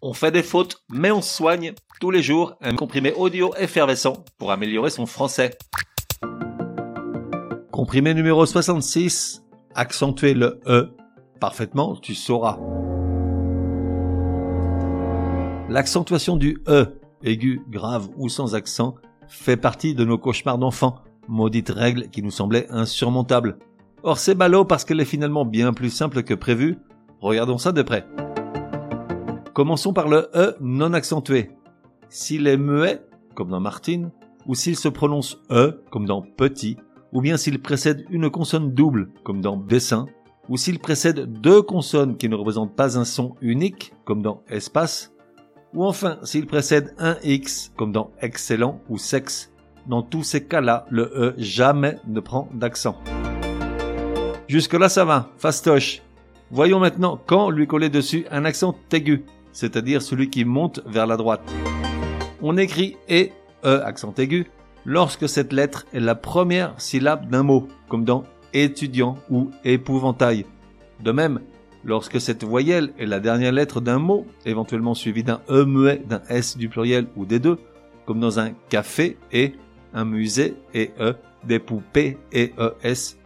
On fait des fautes, mais on soigne tous les jours un comprimé audio effervescent pour améliorer son français. Comprimé numéro 66, accentuer le E. Parfaitement, tu sauras. L'accentuation du E, aigu, grave ou sans accent, fait partie de nos cauchemars d'enfants, maudite règle qui nous semblait insurmontable. Or c'est ballot parce qu'elle est finalement bien plus simple que prévu. Regardons ça de près. Commençons par le E non accentué. S'il est muet, comme dans Martine, ou s'il se prononce E, comme dans petit, ou bien s'il précède une consonne double, comme dans dessin, ou s'il précède deux consonnes qui ne représentent pas un son unique, comme dans espace, ou enfin s'il précède un X, comme dans excellent ou sexe. Dans tous ces cas-là, le E jamais ne prend d'accent. Jusque-là ça va, fastoche. Voyons maintenant quand lui coller dessus un accent aigu c'est-à-dire celui qui monte vers la droite. On écrit et, e accent aigu, lorsque cette lettre est la première syllabe d'un mot, comme dans étudiant ou épouvantail. De même, lorsque cette voyelle est la dernière lettre d'un mot, éventuellement suivi d'un E muet, d'un S du pluriel ou des deux, comme dans un café et un musée et E, des poupées et ES,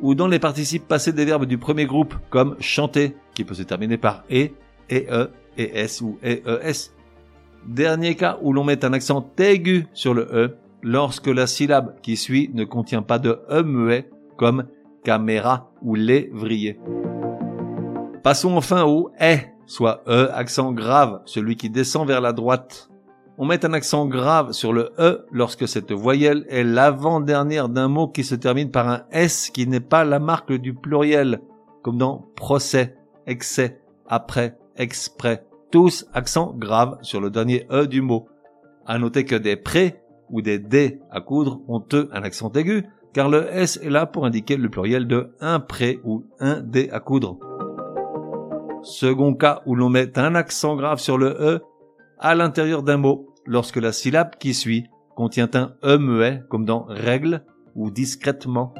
ou dans les participes passés des verbes du premier groupe, comme chanter, qui peut se terminer par E, et E, ES ou EES. Dernier cas où l'on met un accent aigu sur le E lorsque la syllabe qui suit ne contient pas de E muet comme caméra ou lévrier. Passons enfin au E, soit E accent grave, celui qui descend vers la droite. On met un accent grave sur le E lorsque cette voyelle est l'avant-dernière d'un mot qui se termine par un S qui n'est pas la marque du pluriel, comme dans procès, excès, après, exprès. Tous accent grave sur le dernier E du mot. À noter que des pré ou des D à coudre ont eux un accent aigu, car le S est là pour indiquer le pluriel de un pré ou un D à coudre. Second cas où l'on met un accent grave sur le E à l'intérieur d'un mot, lorsque la syllabe qui suit contient un E muet, comme dans règle ou discrètement.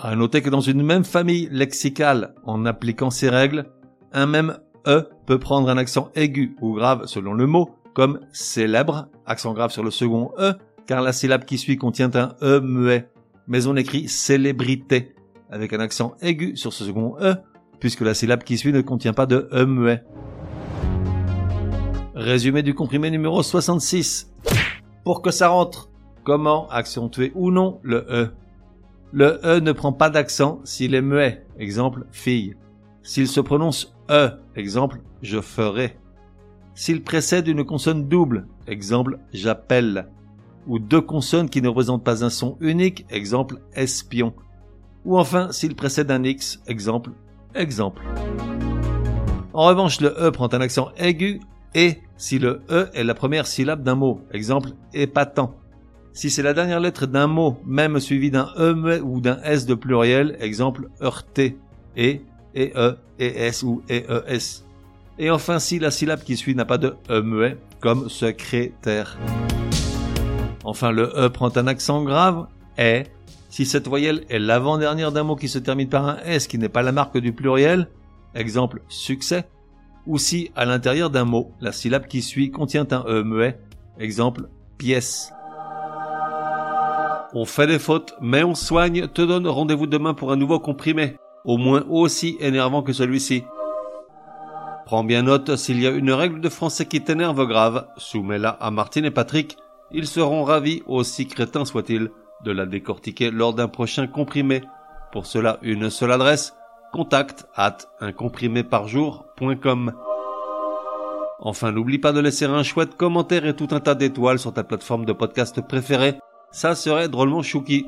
À noter que dans une même famille lexicale, en appliquant ces règles, un même E peut prendre un accent aigu ou grave selon le mot, comme célèbre, accent grave sur le second E, car la syllabe qui suit contient un E muet. Mais on écrit célébrité, avec un accent aigu sur ce second E, puisque la syllabe qui suit ne contient pas de E muet. Résumé du comprimé numéro 66. Pour que ça rentre, comment accentuer ou non le E? Le E ne prend pas d'accent s'il est muet, exemple fille. S'il se prononce E, exemple je ferai. S'il précède une consonne double, exemple j'appelle. Ou deux consonnes qui ne représentent pas un son unique, exemple espion. Ou enfin s'il précède un X, exemple exemple. En revanche, le E prend un accent aigu et si le E est la première syllabe d'un mot, exemple épatant. Si c'est la dernière lettre d'un mot, même suivi d'un E ou d'un S de pluriel, exemple heurté, et E, E, ES ou EES. Et enfin, si la syllabe qui suit n'a pas de E muet, comme secrétaire. Enfin, le E prend un accent grave, est. Si cette voyelle est l'avant-dernière d'un mot qui se termine par un S qui n'est pas la marque du pluriel, exemple succès, ou si à l'intérieur d'un mot, la syllabe qui suit contient un E muet, exemple pièce. On fait des fautes, mais on soigne, te donne rendez-vous demain pour un nouveau comprimé au moins aussi énervant que celui-ci. Prends bien note, s'il y a une règle de français qui t'énerve grave, soumets-la à Martine et Patrick. Ils seront ravis, aussi crétins soient-ils, de la décortiquer lors d'un prochain comprimé. Pour cela, une seule adresse, contact at uncompriméparjour.com. Enfin, n'oublie pas de laisser un chouette commentaire et tout un tas d'étoiles sur ta plateforme de podcast préférée. Ça serait drôlement chouki.